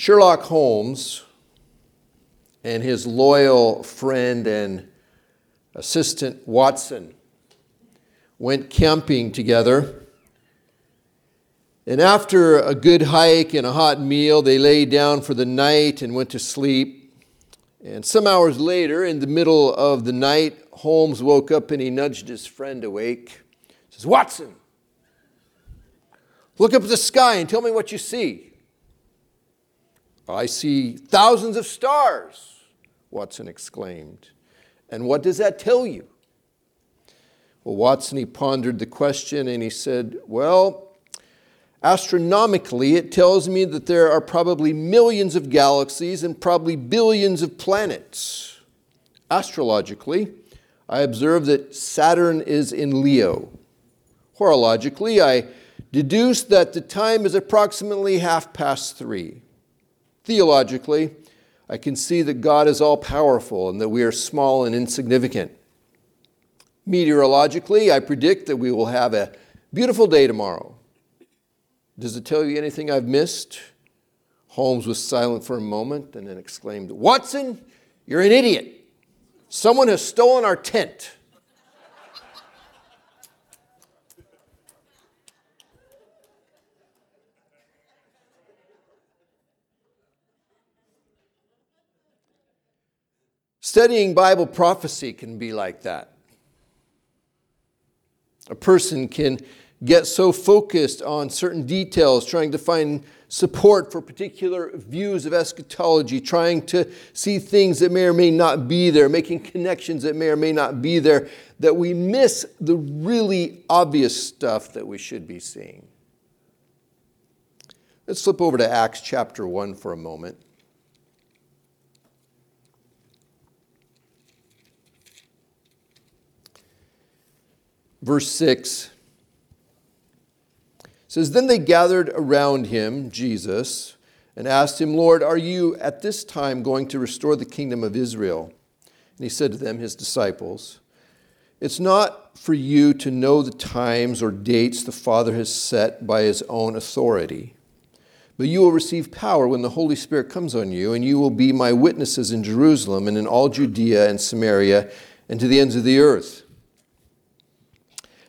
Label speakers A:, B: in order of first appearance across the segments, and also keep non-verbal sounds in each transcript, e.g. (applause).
A: Sherlock Holmes and his loyal friend and assistant Watson went camping together. And after a good hike and a hot meal, they lay down for the night and went to sleep. And some hours later, in the middle of the night, Holmes woke up and he nudged his friend awake. He says, Watson, look up at the sky and tell me what you see. I see thousands of stars, Watson exclaimed. And what does that tell you? Well, Watson, he pondered the question and he said, Well, astronomically, it tells me that there are probably millions of galaxies and probably billions of planets. Astrologically, I observe that Saturn is in Leo. Horologically, I deduce that the time is approximately half past three. Theologically, I can see that God is all powerful and that we are small and insignificant. Meteorologically, I predict that we will have a beautiful day tomorrow. Does it tell you anything I've missed? Holmes was silent for a moment and then exclaimed, Watson, you're an idiot. Someone has stolen our tent. Studying Bible prophecy can be like that. A person can get so focused on certain details, trying to find support for particular views of eschatology, trying to see things that may or may not be there, making connections that may or may not be there, that we miss the really obvious stuff that we should be seeing. Let's flip over to Acts chapter 1 for a moment. Verse 6 says, Then they gathered around him, Jesus, and asked him, Lord, are you at this time going to restore the kingdom of Israel? And he said to them, his disciples, It's not for you to know the times or dates the Father has set by his own authority. But you will receive power when the Holy Spirit comes on you, and you will be my witnesses in Jerusalem and in all Judea and Samaria and to the ends of the earth.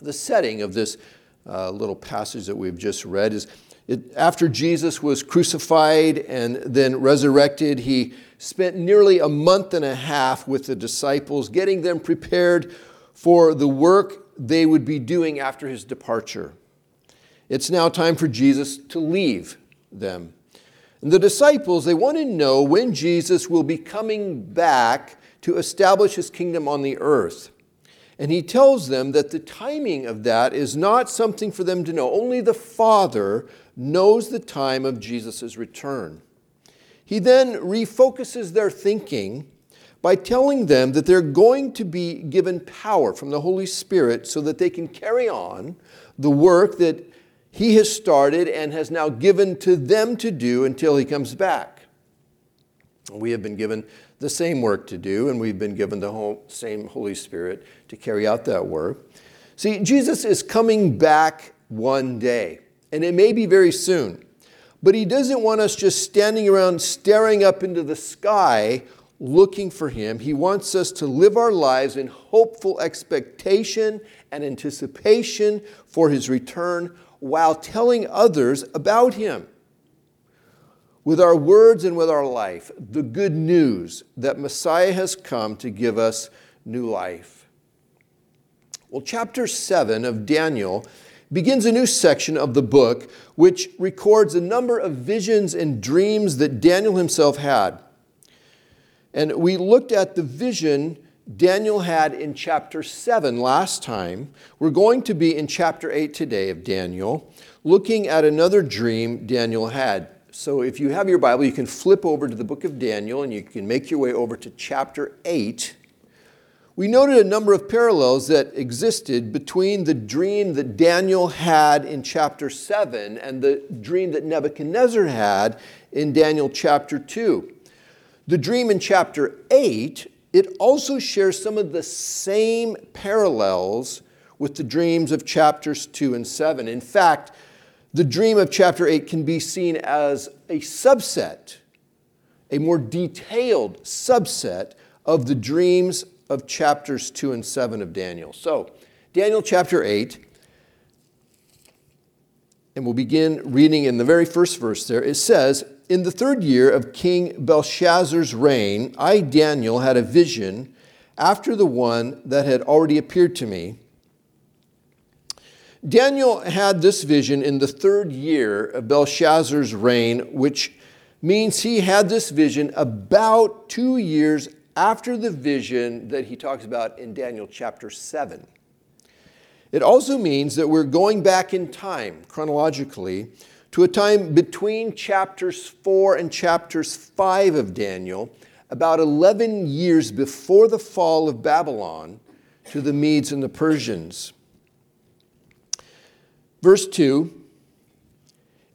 A: The setting of this uh, little passage that we've just read is it, after Jesus was crucified and then resurrected, he spent nearly a month and a half with the disciples, getting them prepared for the work they would be doing after his departure. It's now time for Jesus to leave them. And the disciples, they want to know when Jesus will be coming back to establish his kingdom on the earth. And he tells them that the timing of that is not something for them to know. Only the Father knows the time of Jesus' return. He then refocuses their thinking by telling them that they're going to be given power from the Holy Spirit so that they can carry on the work that he has started and has now given to them to do until he comes back. We have been given the same work to do, and we've been given the same Holy Spirit to carry out that work. See, Jesus is coming back one day, and it may be very soon, but he doesn't want us just standing around staring up into the sky looking for him. He wants us to live our lives in hopeful expectation and anticipation for his return while telling others about him with our words and with our life the good news that Messiah has come to give us new life. Well, chapter 7 of Daniel begins a new section of the book which records a number of visions and dreams that Daniel himself had. And we looked at the vision Daniel had in chapter 7 last time. We're going to be in chapter 8 today of Daniel, looking at another dream Daniel had So if you have your Bible, you can flip over to the book of Daniel and you can make your way over to chapter 8. We noted a number of parallels that existed between the dream that Daniel had in chapter 7 and the dream that Nebuchadnezzar had in Daniel chapter 2. The dream in chapter 8, it also shares some of the same parallels with the dreams of chapters 2 and 7. In fact, the dream of chapter 8 can be seen as a subset, a more detailed subset of the dreams of chapters 2 and 7 of Daniel. So, Daniel chapter 8, and we'll begin reading in the very first verse there. It says, In the third year of King Belshazzar's reign, I, Daniel, had a vision after the one that had already appeared to me Daniel had this vision in the third year of Belshazzar's reign, which means he had this vision about two years after the vision that he talks about in Daniel chapter 7. It also means that we're going back in time, chronologically, to a time between chapters 4 and chapters 5 of Daniel, about 11 years before the fall of Babylon to the Medes and the Persians. Verse 2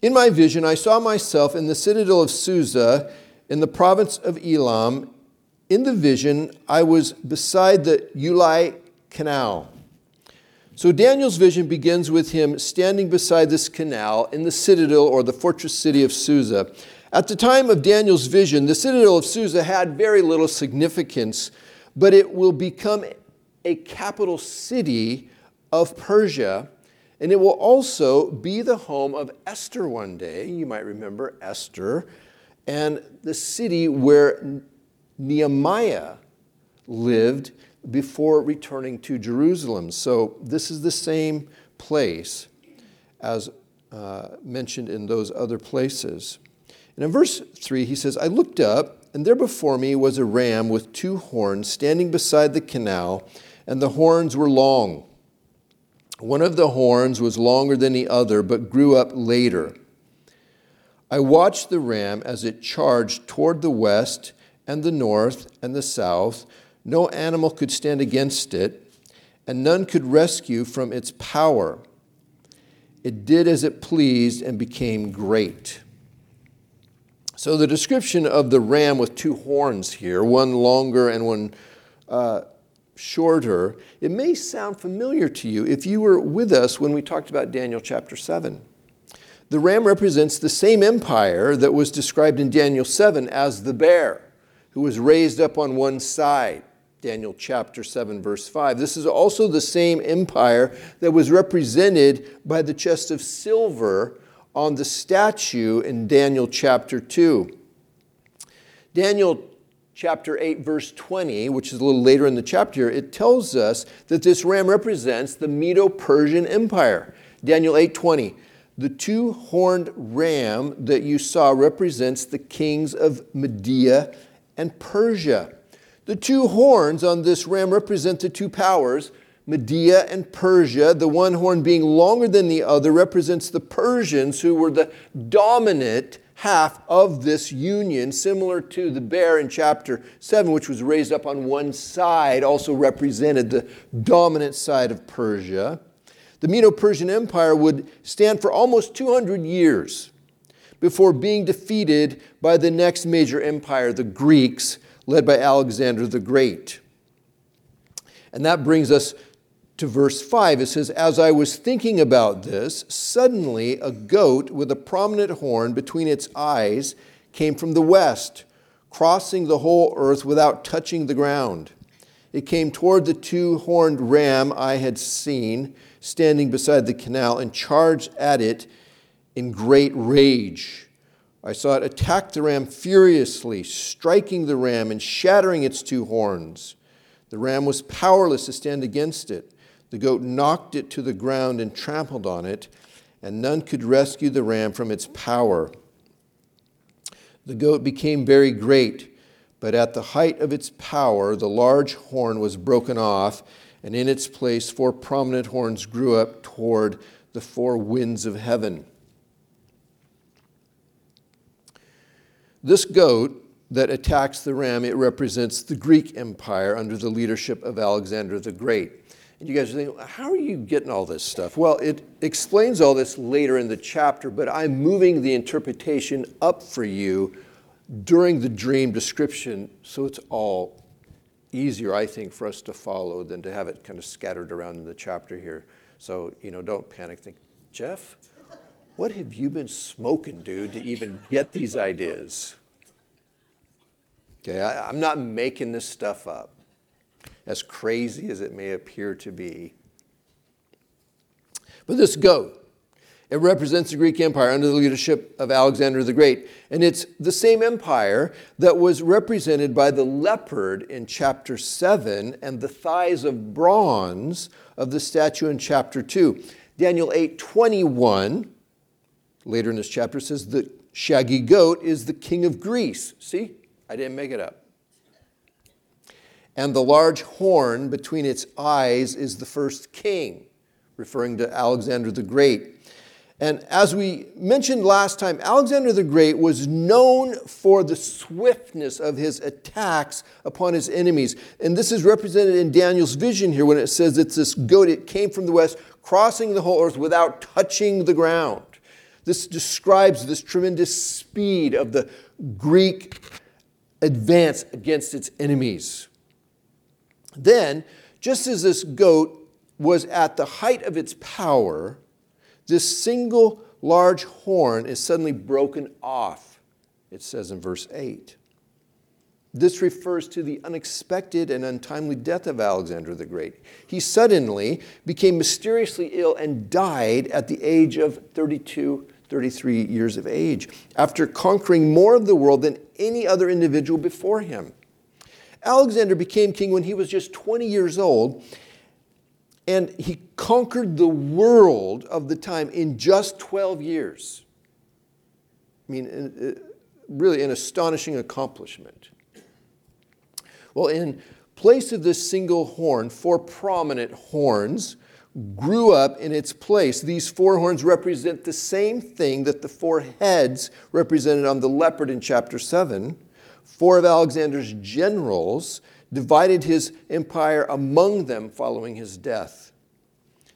A: In my vision, I saw myself in the citadel of Susa in the province of Elam. In the vision, I was beside the Ulai canal. So Daniel's vision begins with him standing beside this canal in the citadel or the fortress city of Susa. At the time of Daniel's vision, the citadel of Susa had very little significance, but it will become a capital city of Persia and it will also be the home of Esther one day. You might remember Esther and the city where Nehemiah lived before returning to Jerusalem. So this is the same place as uh, mentioned in those other places. And in verse 3, he says, I looked up, and there before me was a ram with two horns standing beside the canal, and the horns were long. One of the horns was longer than the other, but grew up later. I watched the ram as it charged toward the west and the north and the south. No animal could stand against it, and none could rescue from its power. It did as it pleased and became great. So, the description of the ram with two horns here, one longer and one uh, shorter, it may sound familiar to you if you were with us when we talked about Daniel chapter 7. The ram represents the same empire that was described in Daniel 7 as the bear, who was raised up on one side. Daniel chapter 7, verse 5. This is also the same empire that was represented by the chest of silver on the statue in Daniel chapter 2. Daniel chapter 8 verse 20 which is a little later in the chapter it tells us that this ram represents the medo-persian empire daniel 8:20 the two-horned ram that you saw represents the kings of media and persia. The two horns on this ram represent the two powers media and persia. The one horn being longer than the other represents the persians who were the dominant half of this union, similar to the bear in chapter 7, which was raised up on one side, also represented the dominant side of Persia. The Medo Persian Empire would stand for almost 200 years before being defeated by the next major empire, the Greeks, led by Alexander the Great. And that brings us to verse 5. It says, As I was thinking about this, suddenly a goat with a prominent horn between its eyes came from the west, crossing the whole earth without touching the ground. It came toward the two horned ram I had seen standing beside the canal and charged at it in great rage. I saw it attack the ram furiously, striking the ram and shattering its two horns. The ram was powerless to stand against it. The goat knocked it to the ground and trampled on it, and none could rescue the ram from its power. The goat became very great, but at the height of its power, the large horn was broken off, and in its place, four prominent horns grew up toward the four winds of heaven. This goat that attacks the ram, it represents the Greek Empire under the leadership of Alexander the Great. And you guys are thinking, how are you getting all this stuff? Well, it explains all this later in the chapter, but I'm moving the interpretation up for you during the dream description so it's all easier, I think, for us to follow than to have it kind of scattered around in the chapter here. So, you know, don't panic. Think, Jeff, what have you been smoking, dude, to even get these ideas? Okay, I, I'm not making this stuff up, as crazy as it may appear to be. But this goat, it represents the Greek Empire under the leadership of Alexander the Great. And it's the same empire that was represented by the leopard in chapter 7 and the thighs of bronze of the statue in chapter 2. Daniel 8 21, later in this chapter, says the shaggy goat is the king of Greece. See, I didn't make it up. And the large horn between its eyes is the first king, referring to Alexander the Great. And as we mentioned last time, Alexander the Great was known for the swiftness of his attacks upon his enemies. And this is represented in Daniel's vision here when it says it's this goat, it came from the west, crossing the whole earth without touching the ground. This describes this tremendous speed of the Greek advance against its enemies. Then, just as this goat was at the height of its power, this single large horn is suddenly broken off, it says in verse 8. This refers to the unexpected and untimely death of Alexander the Great. He suddenly became mysteriously ill and died at the age of 32, 33 years of age, after conquering more of the world than any other individual before him. Alexander became king when he was just 20 years old, and he conquered the world of the time in just 12 years. I mean, uh, really an astonishing accomplishment. Well, in place of this single horn, four prominent horns grew up in its place. These four horns represent the same thing that the four heads represented on the leopard in chapter 7. Four of Alexander's generals divided his empire among them following his death.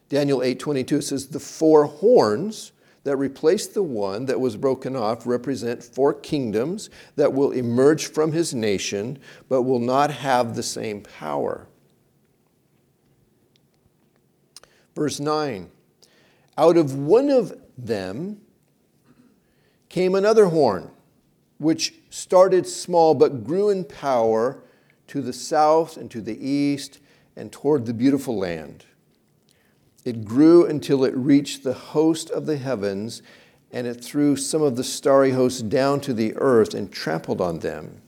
A: Daniel 8:22 says the four horns that replace the one that was broken off represent four kingdoms that will emerge from his nation but will not have the same power. Verse 9 Out of one of them came another horn, which started small but grew in power to the south and to the east and toward the beautiful land. It grew until it reached the host of the heavens, and it threw some of the starry hosts down to the earth and trampled on them.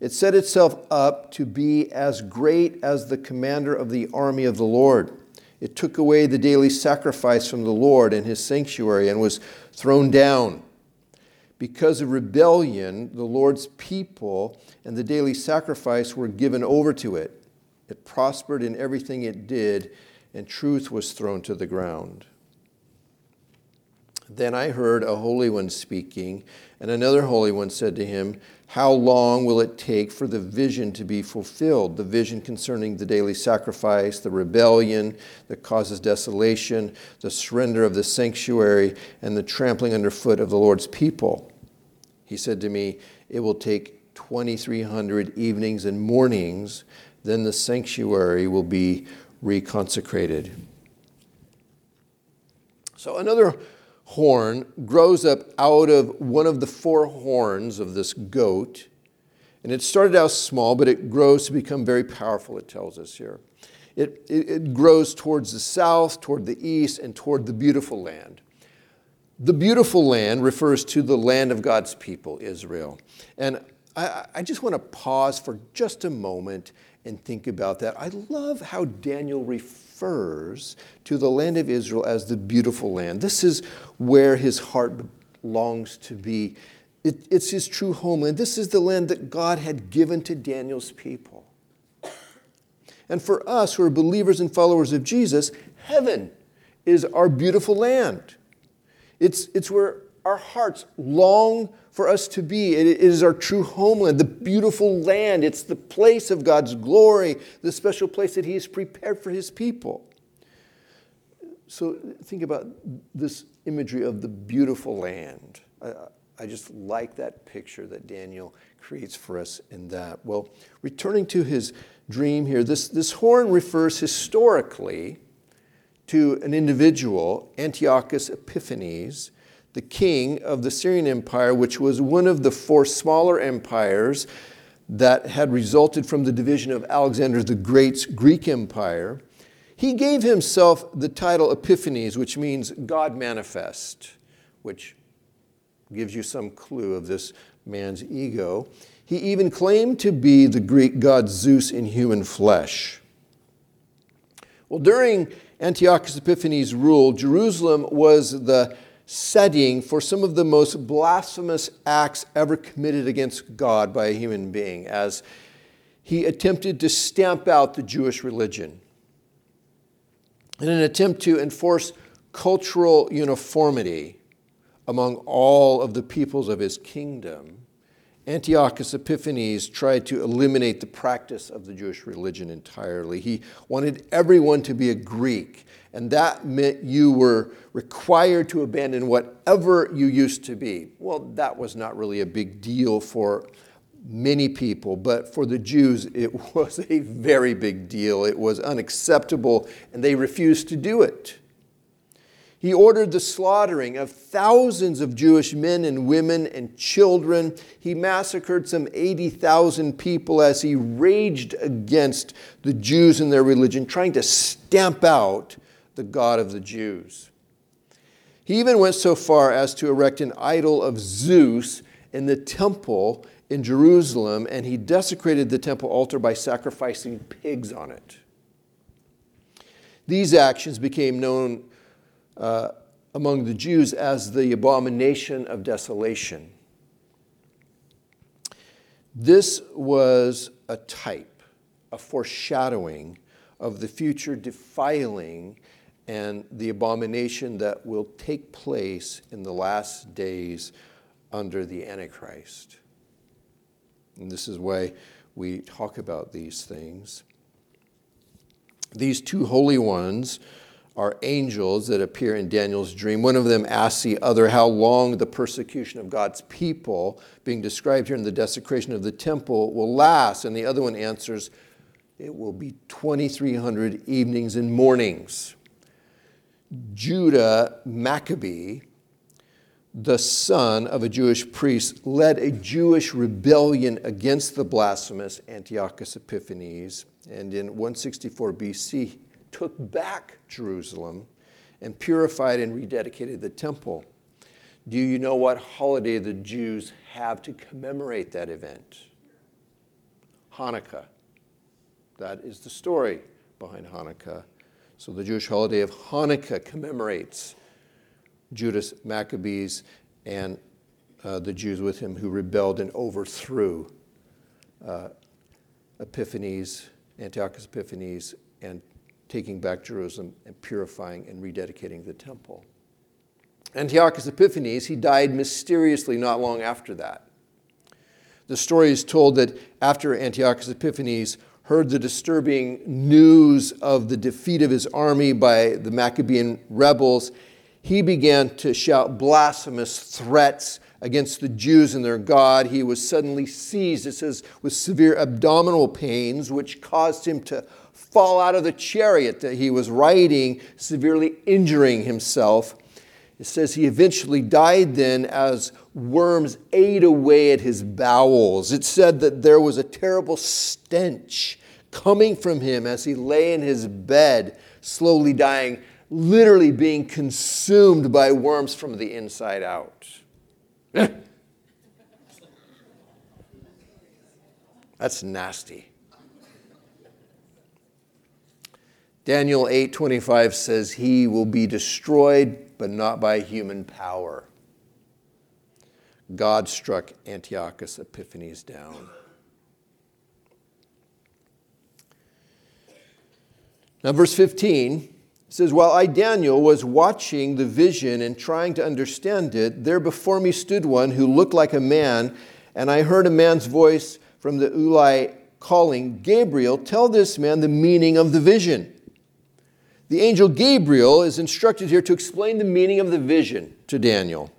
A: It set itself up to be as great as the commander of the army of the Lord. It took away the daily sacrifice from the Lord and his sanctuary and was thrown down. Because of rebellion, the Lord's people and the daily sacrifice were given over to it. It prospered in everything it did, and truth was thrown to the ground. Then I heard a holy one speaking, and another holy one said to him, how long will it take for the vision to be fulfilled? The vision concerning the daily sacrifice, the rebellion that causes desolation, the surrender of the sanctuary, and the trampling underfoot of the Lord's people. He said to me, It will take 2,300 evenings and mornings, then the sanctuary will be reconsecrated. So, another horn grows up out of one of the four horns of this goat. And it started out small, but it grows to become very powerful, it tells us here. It, it, it, grows towards the south, toward the east, and toward the beautiful land. The beautiful land refers to the land of God's people, Israel. And I, I just want to pause for just a moment and think about that. I love how Daniel refers to the land of Israel as the beautiful land. This is where his heart longs to be. It, it's his true homeland. This is the land that God had given to Daniel's people. And for us who are believers and followers of Jesus, heaven is our beautiful land. It's, it's where our hearts long for us to be. It is our true homeland, the beautiful land. It's the place of God's glory, the special place that He has prepared for His people. So think about this imagery of the beautiful land. I, I just like that picture that Daniel creates for us in that. Well, returning to his dream here, this, this horn refers historically to an individual, Antiochus Epiphanes, the king of the Syrian Empire, which was one of the four smaller empires that had resulted from the division of Alexander the Great's Greek Empire. He gave himself the title Epiphanes, which means God manifest, which gives you some clue of this man's ego. He even claimed to be the Greek god Zeus in human flesh. Well, during Antiochus Epiphanes' rule, Jerusalem was the setting for some of the most blasphemous acts ever committed against God by a human being, as he attempted to stamp out the Jewish religion in an attempt to enforce cultural uniformity among all of the peoples of his kingdom, Antiochus Epiphanes tried to eliminate the practice of the Jewish religion entirely. He wanted everyone to be a Greek, and that meant you were required to abandon whatever you used to be. Well, that was not really a big deal for many people, but for the Jews, it (laughs) was a very big deal. It was unacceptable, and they refused to do it. He ordered the slaughtering of thousands of Jewish men and women and children. He massacred some 80,000 people as he raged against the Jews and their religion, trying to stamp out the God of the Jews. He even went so far as to erect an idol of Zeus in the temple in Jerusalem, and he desecrated the temple altar by sacrificing pigs on it. These actions became known uh, among the Jews as the abomination of desolation. This was a type, a foreshadowing of the future defiling and the abomination that will take place in the last days under the Antichrist. And this is why we talk about these things. These two holy ones are angels that appear in Daniel's dream. One of them asks the other how long the persecution of God's people, being described here in the desecration of the temple, will last. And the other one answers, it will be 2,300 evenings and mornings. Judah Maccabee the son of a Jewish priest, led a Jewish rebellion against the blasphemous Antiochus Epiphanes, and in 164 BC took back Jerusalem and purified and rededicated the temple. Do you know what holiday the Jews have to commemorate that event? Hanukkah. That is the story behind Hanukkah. So the Jewish holiday of Hanukkah commemorates Judas Maccabees and uh, the Jews with him who rebelled and overthrew uh, Epiphanes, Antiochus Epiphanes, and taking back Jerusalem and purifying and rededicating the temple. Antiochus Epiphanes, he died mysteriously not long after that. The story is told that after Antiochus Epiphanes heard the disturbing news of the defeat of his army by the Maccabean rebels, he began to shout blasphemous threats against the Jews and their God. He was suddenly seized, it says, with severe abdominal pains, which caused him to fall out of the chariot that he was riding, severely injuring himself. It says he eventually died then as worms ate away at his bowels. It said that there was a terrible stench coming from him as he lay in his bed, slowly dying literally being consumed by worms from the inside out. (laughs) That's nasty. Daniel 8:25 says he will be destroyed but not by human power. God struck Antiochus Epiphanes down. Now verse 15 says, While I, Daniel, was watching the vision and trying to understand it, there before me stood one who looked like a man, and I heard a man's voice from the Ulai calling, Gabriel, tell this man the meaning of the vision. The angel Gabriel is instructed here to explain the meaning of the vision to Daniel.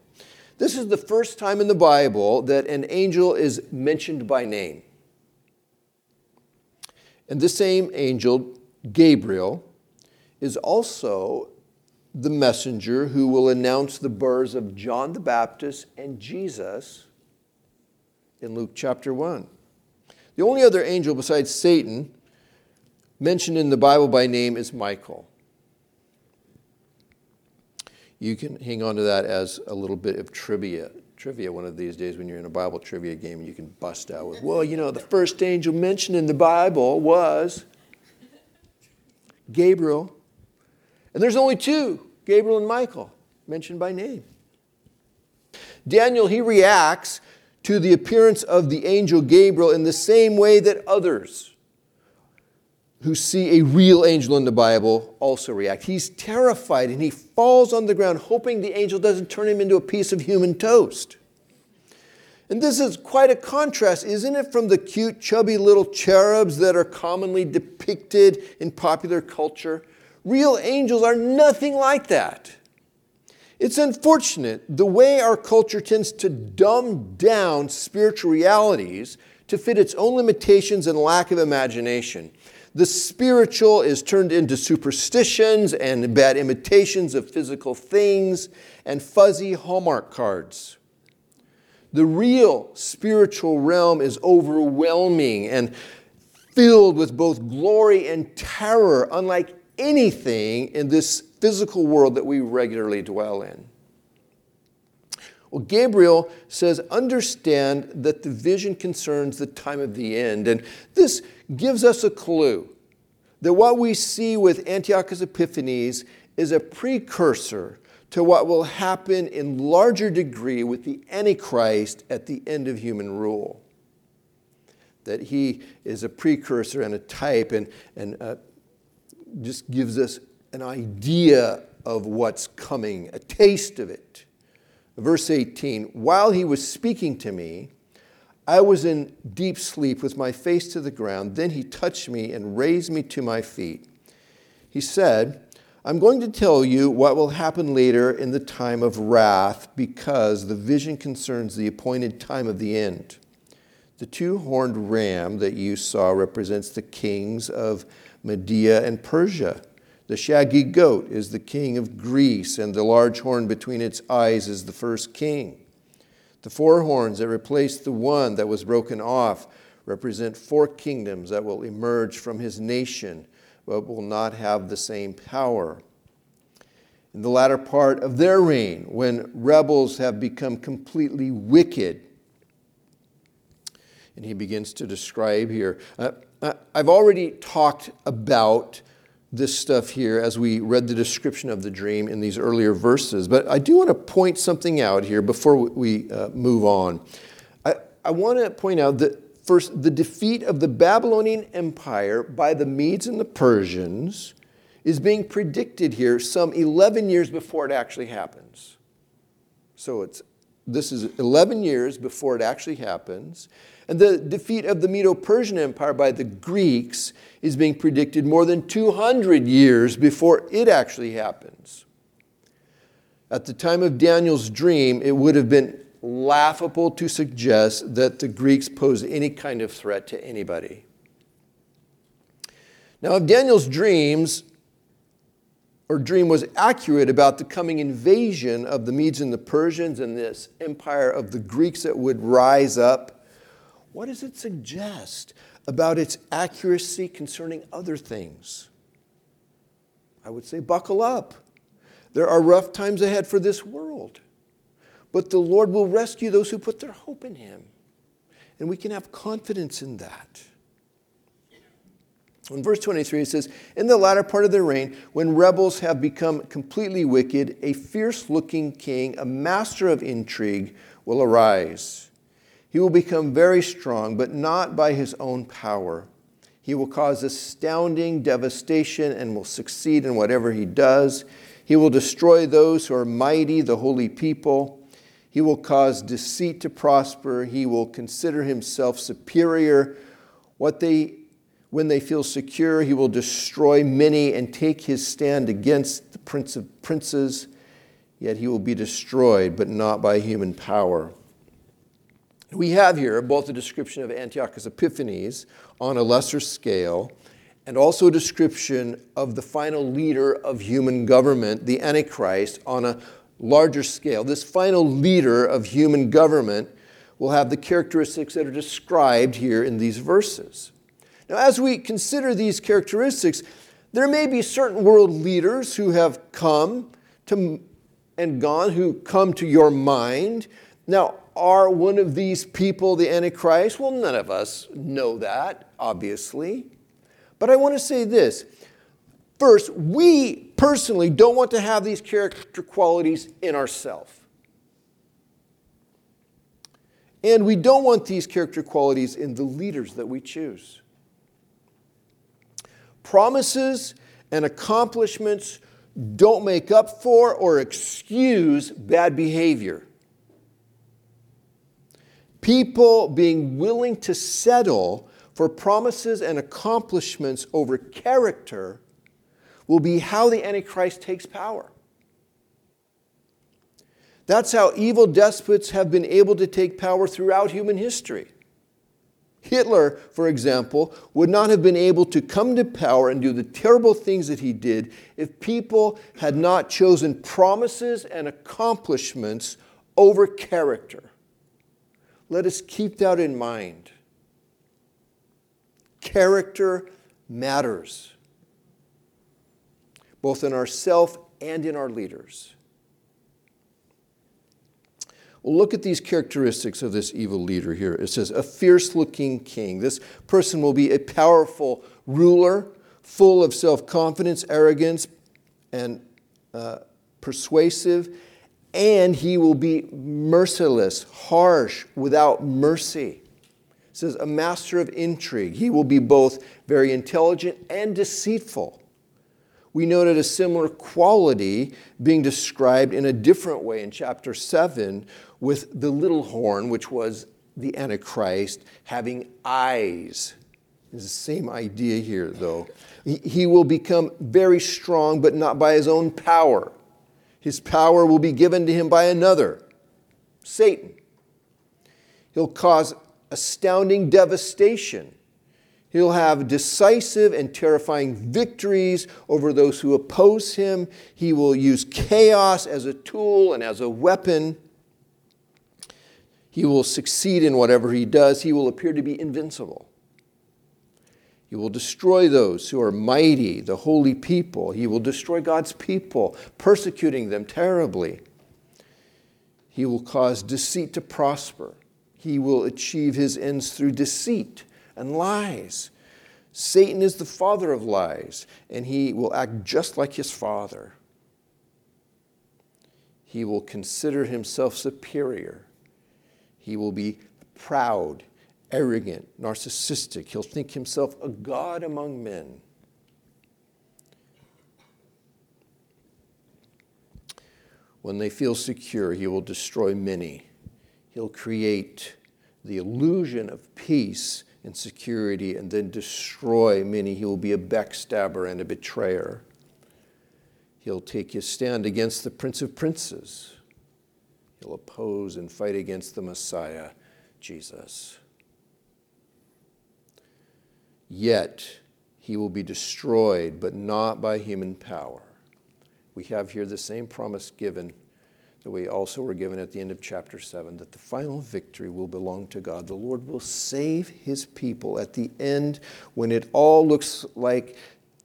A: This is the first time in the Bible that an angel is mentioned by name. And this same angel, Gabriel, is also the messenger who will announce the births of John the Baptist and Jesus in Luke chapter 1. The only other angel besides Satan mentioned in the Bible by name is Michael. You can hang on to that as a little bit of trivia. Trivia one of these days when you're in a Bible trivia game, you can bust out with, well, you know, the first angel mentioned in the Bible was Gabriel. And there's only two, Gabriel and Michael, mentioned by name. Daniel, he reacts to the appearance of the angel Gabriel in the same way that others who see a real angel in the Bible also react. He's terrified and he falls on the ground, hoping the angel doesn't turn him into a piece of human toast. And this is quite a contrast, isn't it, from the cute, chubby little cherubs that are commonly depicted in popular culture? Real angels are nothing like that. It's unfortunate the way our culture tends to dumb down spiritual realities to fit its own limitations and lack of imagination. The spiritual is turned into superstitions and bad imitations of physical things and fuzzy Hallmark cards. The real spiritual realm is overwhelming and filled with both glory and terror, unlike anything in this physical world that we regularly dwell in. Well, Gabriel says, understand that the vision concerns the time of the end. And this gives us a clue that what we see with Antiochus Epiphanes is a precursor to what will happen in larger degree with the Antichrist at the end of human rule. That he is a precursor and a type and, and uh, just gives us an idea of what's coming, a taste of it. Verse 18 While he was speaking to me, I was in deep sleep with my face to the ground. Then he touched me and raised me to my feet. He said, I'm going to tell you what will happen later in the time of wrath because the vision concerns the appointed time of the end. The two horned ram that you saw represents the kings of Media and Persia. The shaggy goat is the king of Greece, and the large horn between its eyes is the first king. The four horns that replace the one that was broken off represent four kingdoms that will emerge from his nation, but will not have the same power. In the latter part of their reign, when rebels have become completely wicked, and he begins to describe here. Uh, uh I've already talked about this stuff here as we read the description of the dream in these earlier verses. But I do want to point something out here before we uh, move on. I, I want to point out that first, the defeat of the Babylonian Empire by the Medes and the Persians is being predicted here some 11 years before it actually happens. So it's this is 11 years before it actually happens. And the defeat of the Medo Persian Empire by the Greeks is being predicted more than 200 years before it actually happens. At the time of Daniel's dream, it would have been laughable to suggest that the Greeks posed any kind of threat to anybody. Now, if Daniel's dreams or dream was accurate about the coming invasion of the Medes and the Persians and this empire of the Greeks that would rise up, what does it suggest about its accuracy concerning other things? I would say, buckle up. There are rough times ahead for this world, but the Lord will rescue those who put their hope in Him. And we can have confidence in that. In verse 23, it says, In the latter part of their reign, when rebels have become completely wicked, a fierce looking king, a master of intrigue, will arise. He will become very strong, but not by his own power. He will cause astounding devastation and will succeed in whatever he does. He will destroy those who are mighty, the holy people. He will cause deceit to prosper. He will consider himself superior. What they, when they feel secure, he will destroy many and take his stand against the prince of princes. Yet he will be destroyed, but not by human power. We have here both a description of Antiochus Epiphanes on a lesser scale and also a description of the final leader of human government, the Antichrist, on a larger scale. This final leader of human government will have the characteristics that are described here in these verses. Now, as we consider these characteristics, there may be certain world leaders who have come to and gone, who come to your mind. Now, are one of these people the Antichrist? Well, none of us know that, obviously. But I want to say this. First, we personally don't want to have these character qualities in ourselves. And we don't want these character qualities in the leaders that we choose. Promises and accomplishments don't make up for or excuse bad behavior. People being willing to settle for promises and accomplishments over character will be how the Antichrist takes power. That's how evil despots have been able to take power throughout human history. Hitler, for example, would not have been able to come to power and do the terrible things that he did if people had not chosen promises and accomplishments over character. Let us keep that in mind. Character matters, both in ourself and in our leaders. Well, look at these characteristics of this evil leader here. It says, a fierce looking king. This person will be a powerful ruler, full of self confidence, arrogance, and uh, persuasive and he will be merciless, harsh, without mercy. It says, a master of intrigue. He will be both very intelligent and deceitful. We noted a similar quality being described in a different way in chapter 7 with the little horn, which was the Antichrist, having eyes. It's the same idea here, though. He will become very strong, but not by his own power. His power will be given to him by another, Satan. He'll cause astounding devastation. He'll have decisive and terrifying victories over those who oppose him. He will use chaos as a tool and as a weapon. He will succeed in whatever he does. He will appear to be invincible. He will destroy those who are mighty, the holy people. He will destroy God's people, persecuting them terribly. He will cause deceit to prosper. He will achieve his ends through deceit and lies. Satan is the father of lies, and he will act just like his father. He will consider himself superior. He will be proud arrogant, narcissistic. He'll think himself a god among men. When they feel secure, he will destroy many. He'll create the illusion of peace and security and then destroy many. He will be a backstabber and a betrayer. He'll take his stand against the Prince of Princes. He'll oppose and fight against the Messiah, Jesus. Yet he will be destroyed, but not by human power. We have here the same promise given that we also were given at the end of chapter 7 that the final victory will belong to God. The Lord will save his people at the end when it all looks like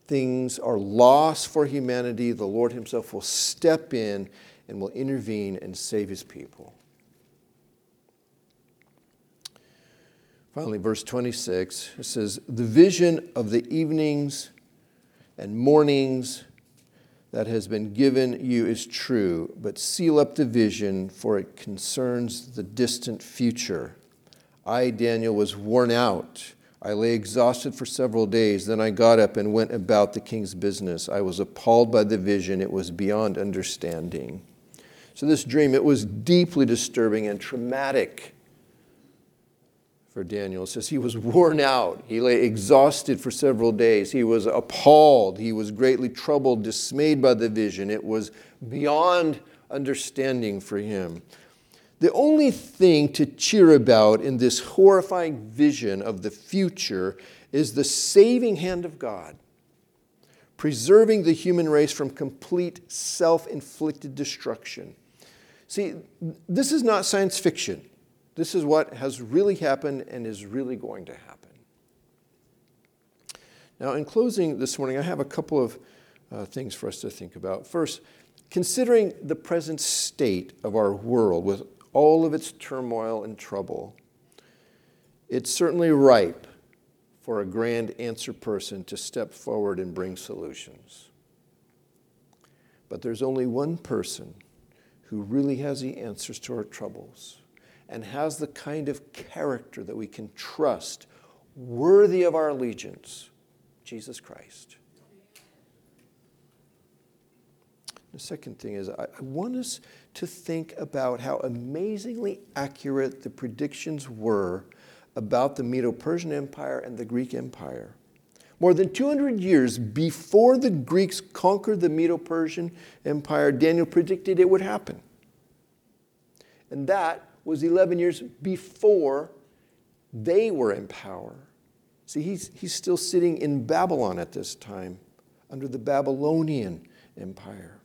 A: things are lost for humanity. The Lord himself will step in and will intervene and save his people. Finally, verse 26, it says, The vision of the evenings and mornings that has been given you is true, but seal up the vision, for it concerns the distant future. I, Daniel, was worn out I lay exhausted for several days. Then I got up and went about the king's business. I was appalled by the vision, it was beyond understanding. So, this dream, it was deeply disturbing and traumatic for Daniel. It says he was worn out. He lay exhausted for several days. He was appalled. He was greatly troubled, dismayed by the vision. It was beyond understanding for him. The only thing to cheer about in this horrifying vision of the future is the saving hand of God, preserving the human race from complete self inflicted destruction. See, this is not science fiction. This is what has really happened and is really going to happen. Now, in closing this morning, I have a couple of uh, things for us to think about. First, considering the present state of our world with all of its turmoil and trouble, it's certainly ripe for a grand answer person to step forward and bring solutions. But there's only one person who really has the answers to our troubles and has the kind of character that we can trust, worthy of our allegiance Jesus Christ. The second thing is, I want us to think about how amazingly accurate the predictions were about the Medo Persian Empire and the Greek Empire. More than 200 years before the Greeks conquered the Medo Persian Empire, Daniel predicted it would happen. And that was 11 years before they were in power. See, he's, he's still sitting in Babylon at this time under the Babylonian Empire.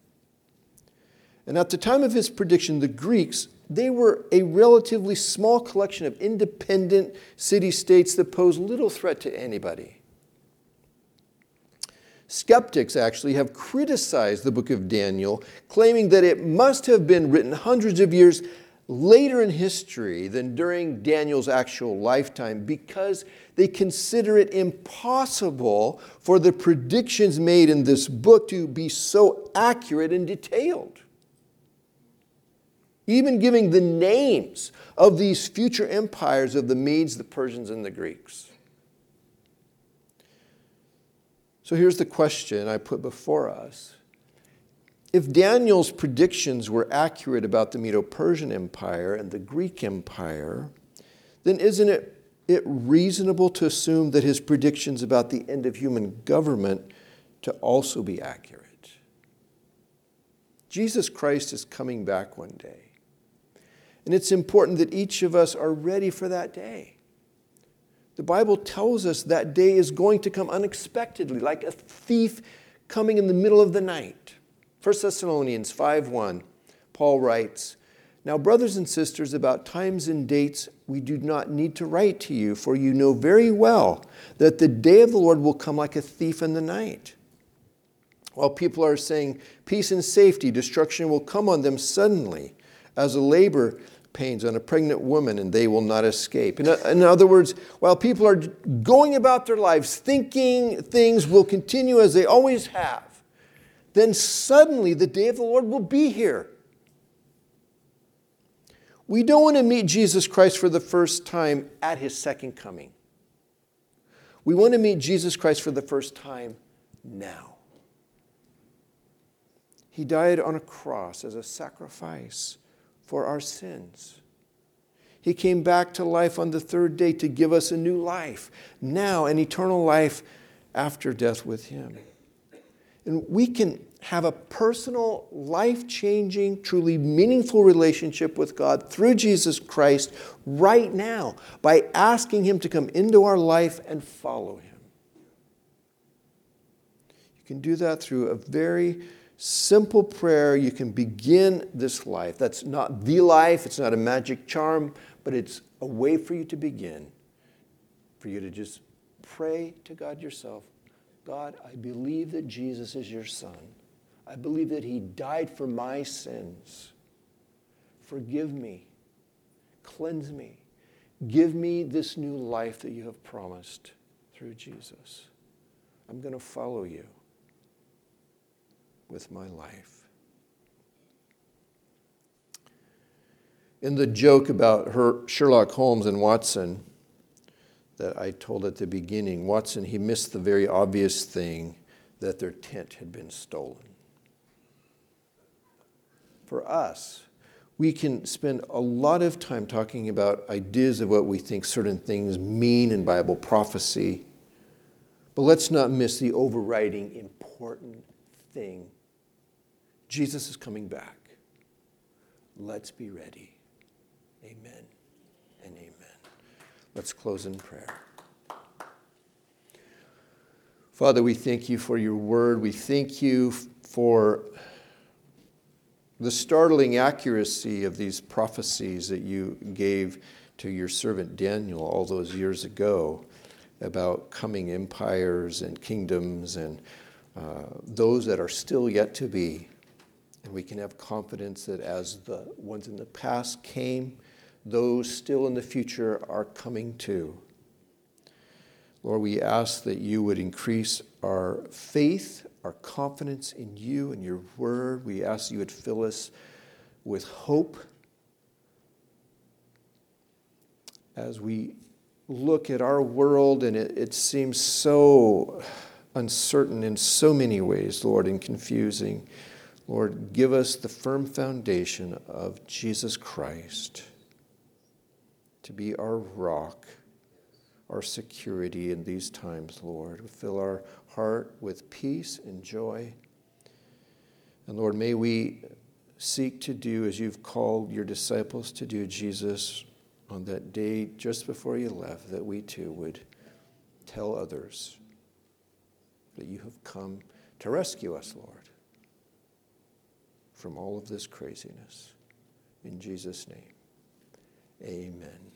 A: And at the time of his prediction, the Greeks, they were a relatively small collection of independent city states that posed little threat to anybody. Skeptics actually have criticized the book of Daniel, claiming that it must have been written hundreds of years later in history than during Daniel's actual lifetime because they consider it impossible for the predictions made in this book to be so accurate and detailed even giving the names of these future empires of the Medes, the Persians, and the Greeks. So here's the question I put before us. If Daniel's predictions were accurate about the Medo Persian Empire and the Greek Empire, then isn't it, it reasonable to assume that his predictions about the end of human government to also be accurate? Jesus Christ is coming back one day. And it's important that each of us are ready for that day. The Bible tells us that day is going to come unexpectedly, like a thief coming in the middle of the night. 1 Thessalonians 5:1, Paul writes, Now, brothers and sisters, about times and dates we do not need to write to you, for you know very well that the day of the Lord will come like a thief in the night. While people are saying peace and safety, destruction will come on them suddenly as a labor pains on a pregnant woman and they will not escape. In, in, other words, while people are going about their lives thinking things will continue as they always have, then suddenly the day of the Lord will be here. We don't want to meet Jesus Christ for the first time at his second coming. We want to meet Jesus Christ for the first time now. He died on a cross as a sacrifice for our sins. He came back to life on the third day to give us a new life, now an eternal life after death with Him. And we can have a personal, life changing, truly meaningful relationship with God through Jesus Christ right now by asking Him to come into our life and follow Him. You can do that through a very simple prayer, you can begin this life. That's not the life, it's not a magic charm, but it's a way for you to begin, for you to just pray to God yourself God, I believe that Jesus is your Son. I believe that He died for my sins. Forgive me, cleanse me, give me this new life that you have promised through Jesus. I'm going to follow you with my life. In the joke about her, Sherlock Holmes and Watson, that I told at the beginning. Watson, he missed the very obvious thing that their tent had been stolen. For us, we can spend a lot of time talking about ideas of what we think certain things mean in Bible prophecy, but let's not miss the overriding important thing Jesus is coming back. Let's be ready. Amen. Let's close in prayer. Father, we thank you for your word. We thank you for the startling accuracy of these prophecies that you gave to your servant Daniel all those years ago about coming empires and kingdoms and uh, those that are still yet to be. And we can have confidence that as the ones in the past came, those still in the future are coming too. Lord, we ask that you would increase our faith, our confidence in you and your word. We ask you would fill us with hope as we look at our world and it, it seems so uncertain in so many ways, Lord, and confusing. Lord, give us the firm foundation of Jesus Christ to be our rock our security in these times, Lord. Fill our heart with peace and joy. And Lord, may we seek to do as you've called your disciples to do, Jesus, on that day just before you left, that we too would tell others that you have come to rescue us, Lord, from all of this craziness. In Jesus' name, amen.